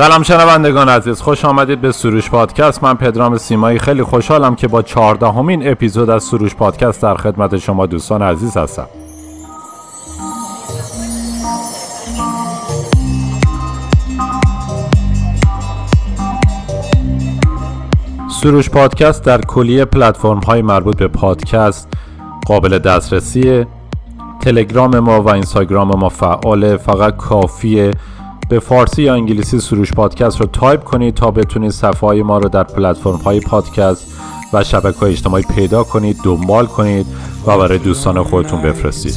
سلام شنوندگان عزیز خوش آمدید به سروش پادکست. من پدرام سیمایی خیلی خوشحالم که با چهاردهمین اپیزود از سروش پادکست در خدمت شما دوستان عزیز هستم. سروش پادکست در کلیه پلتفرم های مربوط به پادکست قابل دسترسیه. تلگرام ما و اینستاگرام ما فعاله فقط کافیه. به فارسی یا انگلیسی سروش پادکست رو تایپ کنید تا بتونید صفحه ما رو در پلتفرم های پادکست و شبکه های اجتماعی پیدا کنید دنبال کنید و برای دوستان خودتون بفرستید.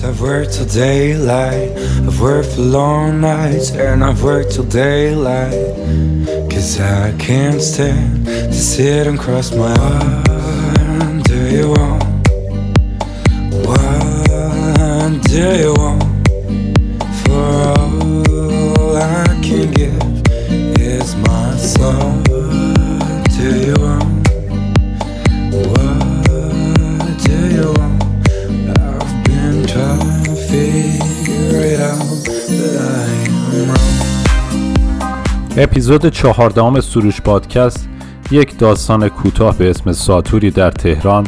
اپیزود چهاردهم سروش پادکست یک داستان کوتاه به اسم ساتوری در تهران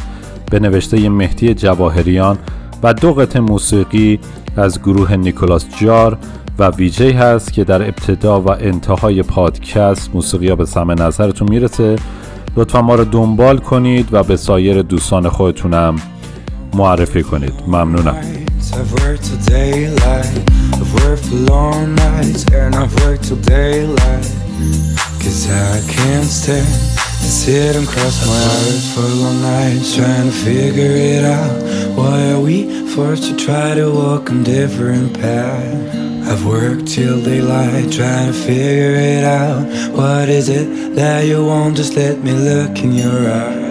به نوشته مهدی جواهریان و دو قطع موسیقی از گروه نیکولاس جار و ویجی هست که در ابتدا و انتهای پادکست موسیقی ها به سمع نظرتون می‌رسه. لطفا ما رو دنبال کنید و به سایر دوستان خودتونم معرفی کنید. ممنونم. Sit and I've worked till daylight Cause I can't stand and sit and cross my eyes for long nights trying to figure it out. Why are we forced to try to walk a different path? I've worked till daylight trying to figure it out. What is it that you want? Just let me look in your eyes.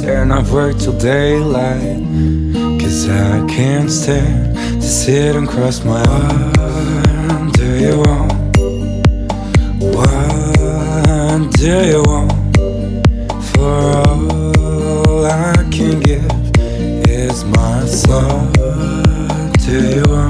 And I've worked till daylight. Cause I can't stand to sit and cross my arms. Do you want? What do you want? For all I can give is my soul. Do you want?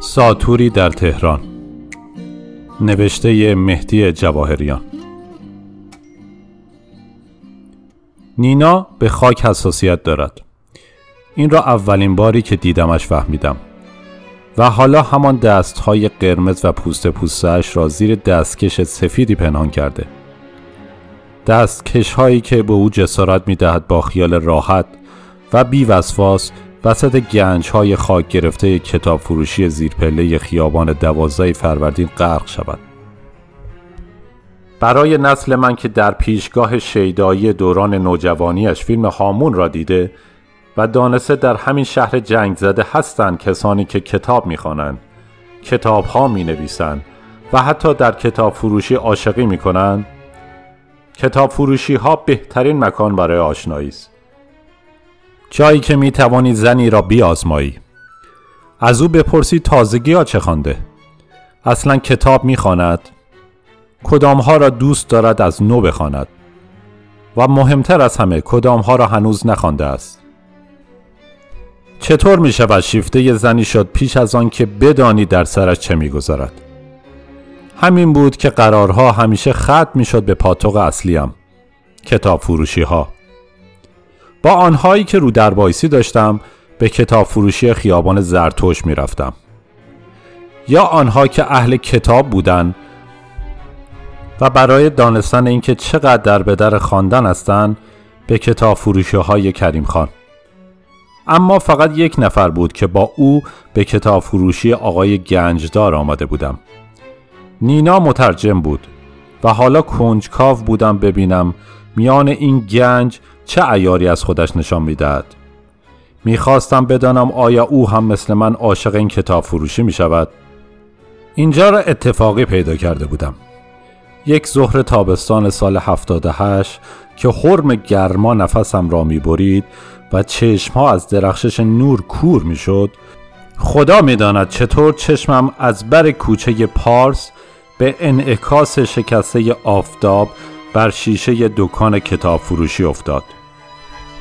ساتوری در تهران. نوشته مهدی جواهریان. نینا به خاک حساسیت دارد. این را اولین باری که دیدمش فهمیدم. و حالا همان دست های قرمز و پوست پوستش را زیر دستکش سفیدی پنهان کرده. دستکش هایی که به او جسارت می دهد با خیال راحت و بی وسواس وسط گنج های خاک گرفته کتاب فروشی زیرپله خیابان دوازده فروردین غرق شود. برای نسل من که در پیشگاه شیدایی دوران نوجوانیش فیلم هامون را دیده و دانسته در همین شهر جنگ زده هستند کسانی که کتاب می‌خوانند کتاب ها می نویسند و حتی در کتاب فروشی عاشقی می کنند کتاب فروشی ها بهترین مکان برای آشنایی است. جایی که می توانی زنی را بیازمایی از او بپرسی تازگی ها چه خوانده؟ اصلا کتاب می‌خواند. کدام ها را دوست دارد از نو بخواند. و مهمتر از همه کدام ها را هنوز نخوانده است. چطور می شود شیفته زنی شد پیش از آن که بدانی در سرش چه می‌گذارد همین بود که قرارها همیشه ختم می شد به پاتوق اصلیم کتاب فروشی ها با آنهایی که رو در داشتم به کتاب فروشی خیابان زرتوش می رفتم. یا آنها که اهل کتاب بودند و برای دانستن اینکه چقدر در بدر خواندن هستند به کتاب فروشی های کریم خان. اما فقط یک نفر بود که با او به کتاب فروشی آقای گنجدار آمده بودم. نینا مترجم بود و حالا کنجکاو بودم ببینم میان این گنج چه ایاری از خودش نشان می‌دهد. می‌خواستم بدانم آیا او هم مثل من عاشق این کتاب فروشی می؟ اینجا را اتفاقی پیدا کرده بودم. یک ظهر تابستان سال 78 که حرم گرما نفسم را می برید و چشمها از درخشش نور کور می شد خدا می داند چطور چشمم از بر کوچه پارس به انعکاس شکسته آفتاب بر شیشه دکان کتاب فروشی افتاد.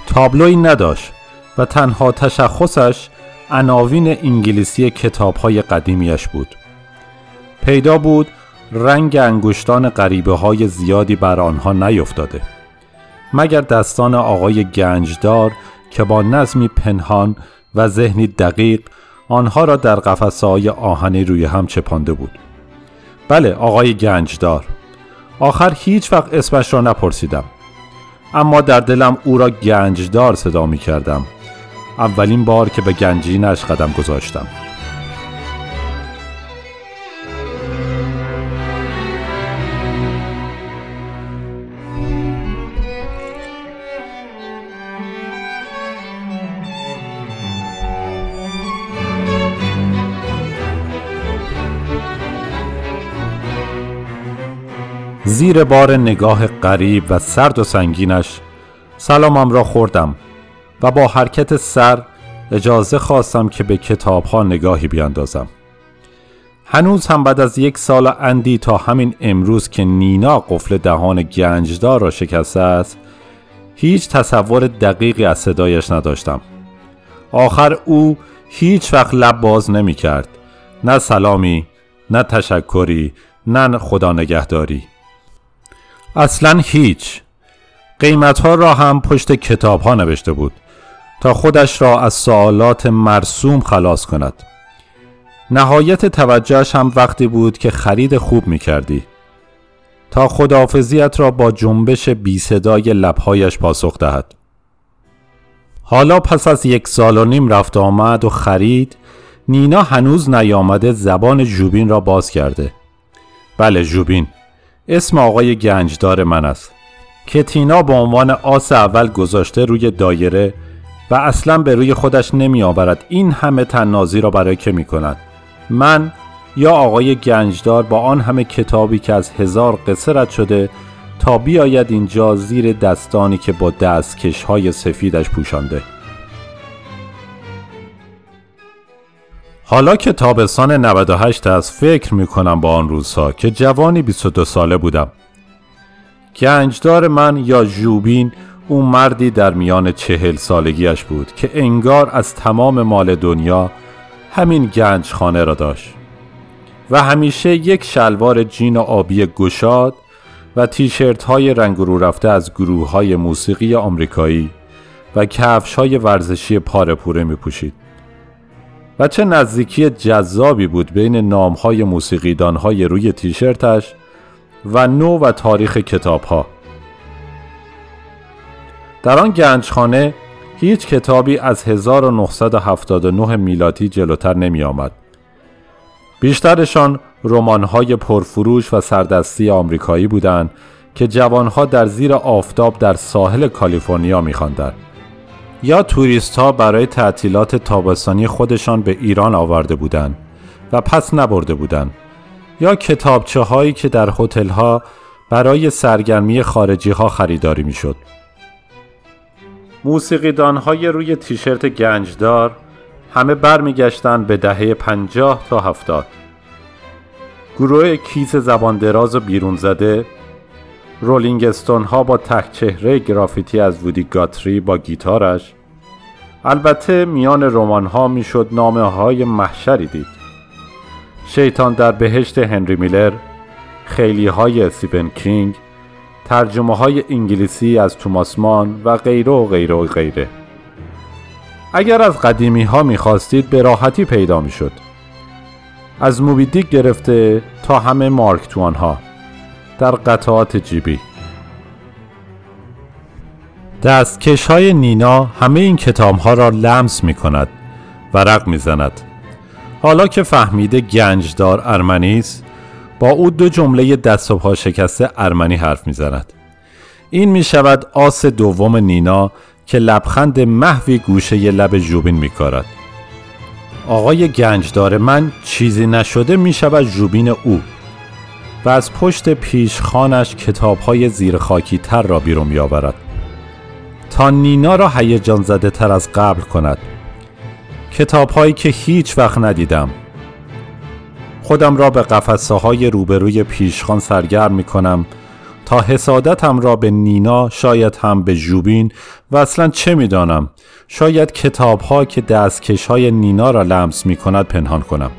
تابلوی نداشت و تنها تشخصش عناوین انگلیسی کتاب های قدیمیش بود. پیدا بود رنگ انگشتان غریبه های زیادی بر آنها نیفتاده مگر دستان آقای گنجدار که با نظمی پنهان و ذهنی دقیق آنها را در قفسه های آهنی روی هم چپانده بود. بله آقای گنجدار. آخر هیچ وقت اسمش را نپرسیدم. اما در دلم او را گنجدار صدا می کردم اولین بار که به گنجینش قدم گذاشتم. زیر بار نگاه قریب و سرد و سنگینش سلامم را خوردم و با حرکت سر اجازه خواستم که به کتاب ها نگاهی بیاندازم. هنوز هم بعد از یک سال اندی تا همین امروز که نینا قفل دهان گنجدار را شکسته است هیچ تصور دقیقی از صدایش نداشتم. آخر او هیچ وقت لب باز نمی کرد نه سلامی نه تشکری نه خدا نگهداری. اصلا هیچ. قیمت ها را هم پشت کتاب ها نوشته بود تا خودش را از سوالات مرسوم خلاص کند. نهایت توجهش هم وقتی بود که خرید خوب می کردی تا خداحافظیت را با جنبش بی صدای لبهایش پاسخ دهد. حالا پس از یک سال و نیم رفت آمد و خرید نینا هنوز نیامده زبان جوبین را باز کرده. بله جوبین اسم آقای گنجدار من است که تینا به عنوان آس اول گذاشته روی دایره و اصلا به روی خودش نمی آورد این همه تنازی را برای که می کند. من یا آقای گنجدار با آن همه کتابی که از هزار قصه رد شده تا بیاید اینجا زیر دستانی که با دستکش های سفیدش پوشانده. حالا که تابستان 98 است فکر می کنم با آن روزها که جوانی 22 ساله بودم گنجدار من یا جوبین او مردی در میان چهل سالگیش بود که انگار از تمام مال دنیا همین گنج خانه را داشت و همیشه یک شلوار جین آبی گشاد و تیشرت های رنگ رو رفته از گروه های موسیقی آمریکایی و کفش های ورزشی پاره می پوشید. و چه نزدیکی جذابی بود بین نام های موسیقیدان های روی تیشرتش و نو و تاریخ کتاب ها. در آن گنجخانه هیچ کتابی از 1979 میلادی جلوتر نمی آمد. بیشترشان رمان‌های پرفروش و سردستی آمریکایی بودند که جوانها در زیر آفتاب در ساحل کالیفرنیا می‌خواندند. یا توریست ها برای تعطیلات تابستانی خودشان به ایران آورده بودند و پس نبرده بودند یا کتابچه هایی که در هتل ها برای سرگرمی خارجی ها خریداری می شد. موسیقیدان های روی تیشرت گنجدار همه برمیگشتند به دهه پنجاه تا هفتاد. گروه کیس زبان دراز و بیرون زده رولینگستون ها با تک چهره گرافیتی از وودی گاتری با گیتارش. البته میان رمان ها می‌شد نامه های محشری دید. شیطان در بهشت هنری میلر خیلی های استیفن کینگ ترجمه های انگلیسی از توماس مان و غیره و غیره و غیره. اگر از قدیمی ها می‌خواستید به راحتی پیدا می‌شد. از موبیدیک گرفته تا همه مارک توان ها در قطعات جیبی. دستکش های نینا همه این کتاب ها را لمس می کند ورق می زند حالا که فهمیده گنجدار ارمنی است با او دو جمله دست و پا شکسته ارمنی حرف می زند این می شود آس دوم نینا که لبخند محوی گوشه ی لب جوبین می کارد آقای گنجدار من چیزی نشده می شود جوبین او. و از پشت پیشخانش کتاب های زیر خاکی تر را بیرون می آورد تا نینا را هیجان زده تر از قبل کند. کتاب هایی که هیچ وقت ندیدم. خودم را به قفسه های روبروی پیشخان سرگرم می کنم تا حسادتم را به نینا شاید هم به جوبین و اصلا چه می‌دانم. شاید کتاب ها که دستکش های نینا را لمس می کند پنهان کنم.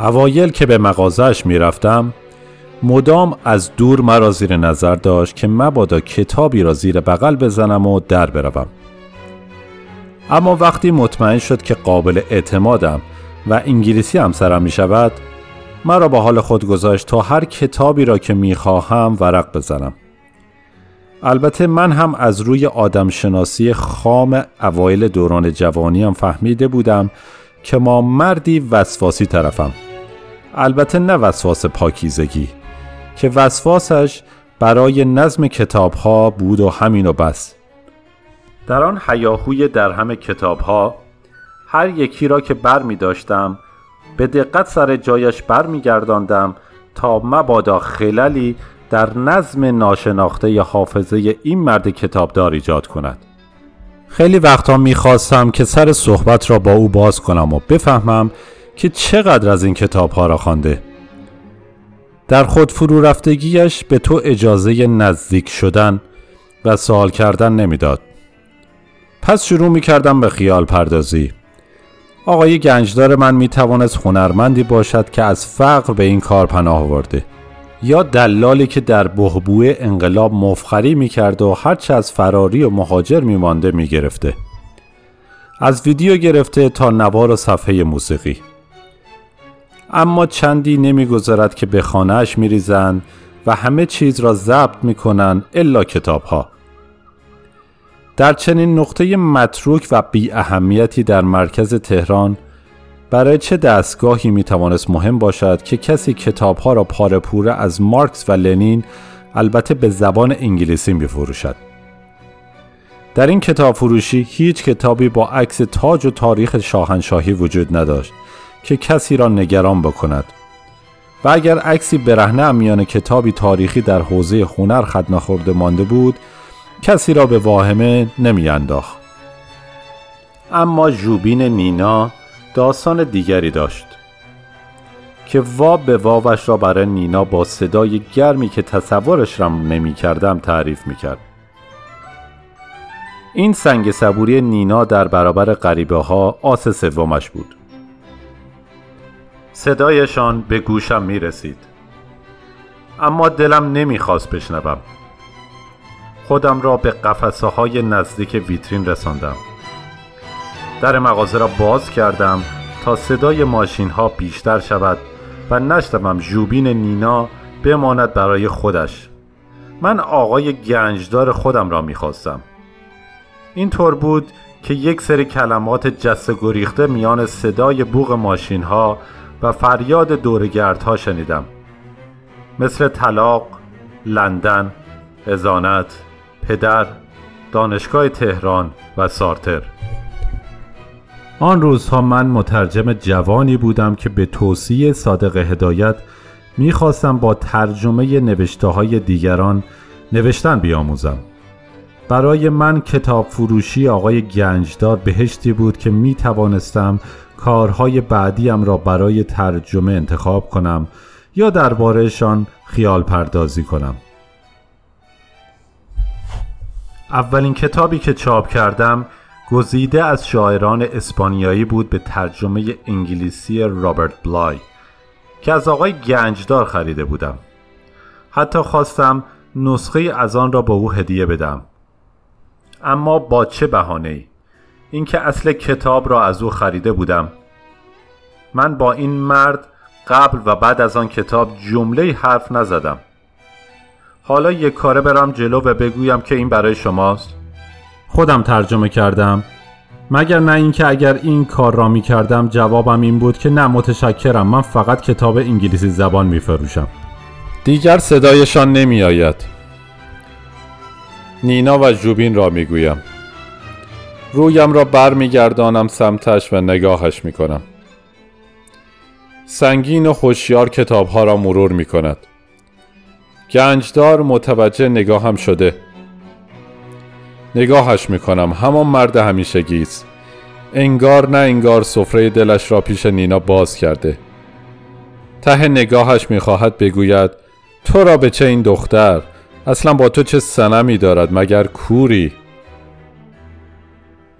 اوایل که به مغازش می رفتم مدام از دور مرا زیر نظر داشت که مبادا کتابی را زیر بغل بزنم و در بروم. اما وقتی مطمئن شد که قابل اعتمادم و انگلیسی هم سرم می شود مرا با حال خود گذاشت تا هر کتابی را که می خواهم ورق بزنم. البته من هم از روی آدم شناسی خام اوایل دوران جوانیم فهمیده بودم که ما مردی وسواسی طرفم. البته نه وسواس پاکیزگی که وسواسش برای نظم کتاب ها بود و همین و بس. در آن حیاهوی در همه کتاب ها هر یکی را که بر می داشتم به دقت سر جایش بر می گرداندم تا مبادا خللی در نظم ناشناخته حافظه این مرد کتابدار ایجاد کند. خیلی وقتا می‌خواستم که سر صحبت را با او باز کنم و بفهمم که چقدر از این کتاب ها را خوانده. در خود فرو رفتگیش به تو اجازه نزدیک شدن و سوال کردن نمی‌داد. پس شروع می کردم به خیال پردازی. آقای گنجدار من می توانست هنرمندی باشد که از فقر به این کار پناه آورده. یا دلالی که در بهبوی انقلاب مفخری می کرد و هرچه از فراری و مهاجر می مانده می گرفته. از ویدیو گرفته تا نوار و صفحه موسیقی. اما چندی نمی‌گذارد که به خانهاش میریزند و همه چیز را ضبط می‌کنند الا کتاب ها. در چنین نقطه متروک و بی اهمیتی در مرکز تهران برای چه دستگاهی می مهم باشد که کسی کتاب ها را پاره پوره از مارکس و لنین البته به زبان انگلیسی می. در این کتاب فروشی هیچ کتابی با عکس تاج و تاریخ شاهنشاهی وجود نداشت که کسی را نگران بکند و اگر عکسی برهنه میان کتابی تاریخی در حوزه هنر خط نخورده مانده بود کسی را به واهمه نمیانداخت اما جوبین نینا داستان دیگری داشت که واب به واوش را برای نینا با صدای گرمی که تصورش را نمی کردم تعریف می کرد. این سنگ صبوری نینا در برابر غریبه ها آس سومش بود. صدایشان به گوشم می رسید. اما دلم نمی‌خواست بشنوم. خودم را به قفسه های نزدیک ویترین رساندم. در مغازه را باز کردم تا صدای ماشین ها بیشتر شود و نشتمم جوبین نینا بماند برای خودش من آقای گنجدار خودم را می‌خواستم طور بود که یک سری کلمات جسته گریخته میان صدای بوغ ماشین ها و فریاد دورگردها شنیدم. مثل طلاق، لندن، ازانت، پدر، دانشگاه تهران و سارتر. آن روزها من مترجم جوانی بودم که به توصیه صادق هدایت می‌خواستم با ترجمه نوشته های دیگران نوشتن بیاموزم. برای من کتاب فروشی آقای گنجدار بهشتی بود که می توانستم کارهای بعدیم را برای ترجمه انتخاب کنم یا دربارهشان خیال پردازی کنم. اولین کتابی که چاپ کردم گزیده از شاعران اسپانیایی بود به ترجمه انگلیسی رابرت بلای که از آقای گنجدار خریده بودم. حتی خواستم نسخه از آن را به او هدیه بدم. اما با چه بهانه ای؟ اینکه اصل کتاب را از او خریده بودم. من با این مرد قبل و بعد از آن کتاب جمله حرف نزدم. حالا یک کاره برم جلو و بگویم که این برای شماست. خودم ترجمه کردم. مگر نه اینکه اگر این کار را می کردم جوابم این بود که نه متشکرم. من فقط کتاب انگلیسی زبان می فروشم. دیگر صدایشان نمی آید. نینا و جوبین را می گویم. رویم را بر می گردانم سمتش و نگاهش می کنم سنگین و خوشیار کتاب ها را مرور می کند گنجدار متوجه نگاهم شده. نگاهش می‌کنم. همان مرد همیشگی است. انگار نه انگار سفره دلش را پیش نینا باز کرده. ته نگاهش می‌خواهد بگوید تو را به چه این دختر؟ اصلا با تو چه سنمی دارد مگر کوری؟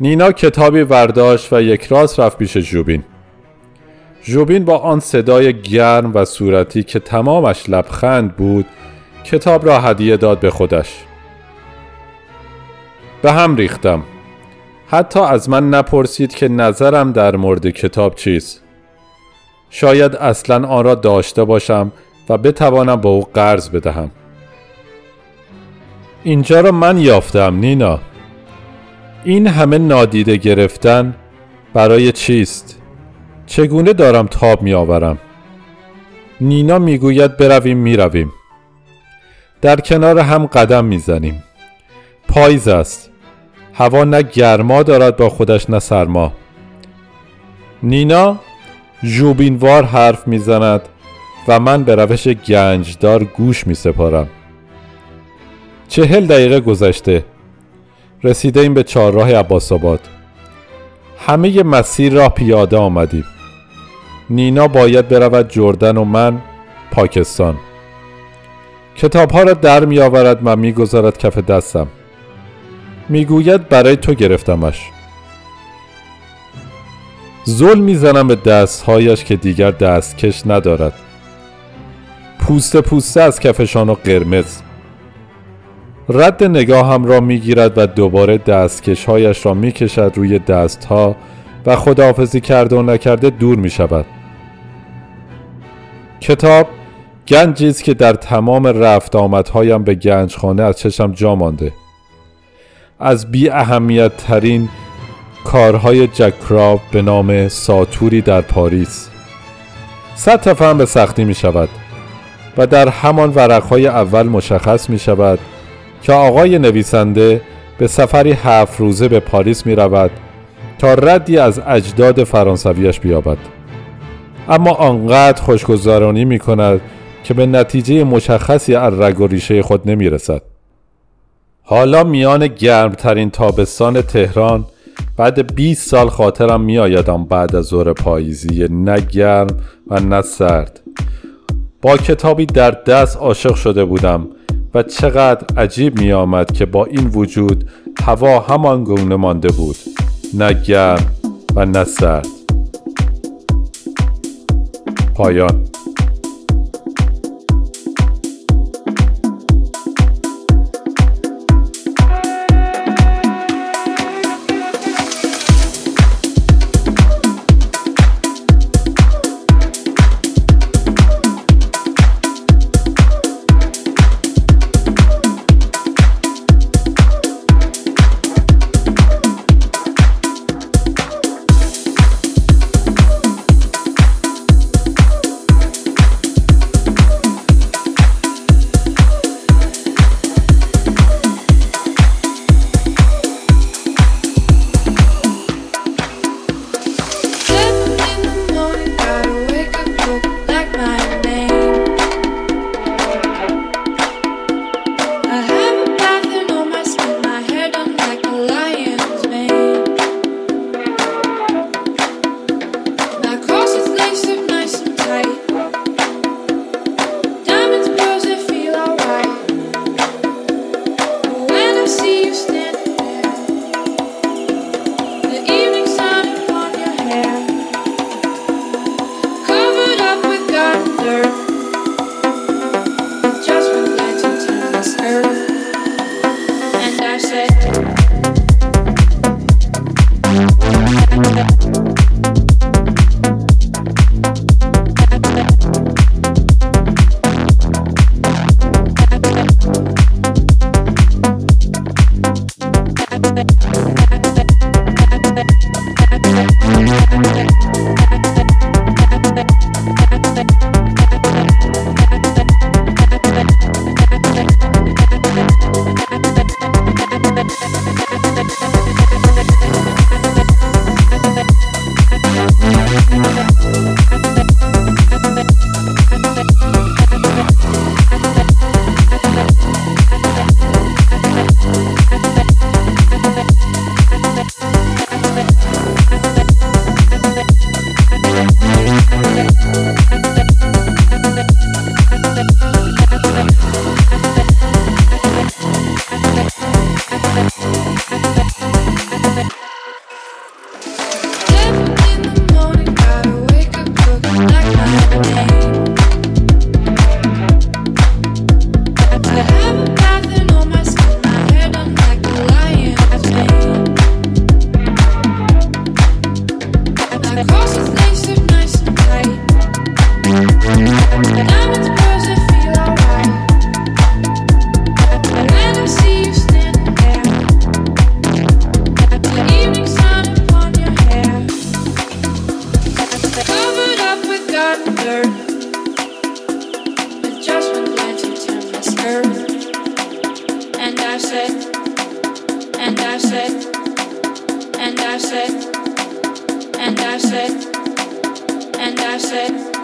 نینا کتابی ورداشت و یک راست رفت پیش جوبین جوبین با آن صدای گرم و صورتی که تمامش لبخند بود کتاب را هدیه داد به خودش. به هم ریختم. حتی از من نپرسید که نظرم در مورد کتاب چیست. شاید اصلا آن را داشته باشم و بتوانم به او قرض بدهم. اینجا را من یافتم نینا. این همه نادیده گرفتن برای چیست؟ چگونه دارم تاب می آورم نینا می‌گوید برویم می‌رویم. در کنار هم قدم می‌زنیم. پاییز است. هوا نه گرما دارد با خودش نه سرما. نینا جوبینوار حرف می‌زند و من به روش گنجدار گوش می سپارم چهل دقیقه گذشته. رسیده این به چهارراه عباس آباد. همه مسیر را پیاده آمدیم. نینا باید برود جردن و من پاکستان. کتاب ها را در می آورد و می گذارد کف دستم. می‌گوید برای تو گرفتمش. ظلم می‌زنم به دستهایش که دیگر دستکش ندارد. پوسته پوسته از کفشان و قرمز. رد نگاهم را می‌گیرد و دوباره دستکشهایش را می‌کشد روی دستها و خداحافظی کرده و نکرده دور می شود کتاب گنجی که در تمام رفت آمدهایم به گنجخانه از چشم جا مانده. از بی اهمیت ترین کارهای جک به نام ساتوری در پاریس. صد تفهم به سختی می شود و در همان ورقهای اول مشخص می شود که آقای نویسنده به سفری هفت روزه به پاریس می رود تا ردی از اجداد فرانسویش بیابد. اما آنقدر خوشگذرانی می کند که به نتیجه مشخصی از رگ و ریشه خود نمی رسد. حالا میان گرمترین تابستان تهران بعد 20 سال خاطرم میآیدم بعد از ظهر پاییزی نه گرم و نه سرد. با کتابی در دست عاشق شده بودم. و چقدر عجیب می آمد که با این وجود هوا همان گونه مانده بود نه گرم و نه سرد. پایان said.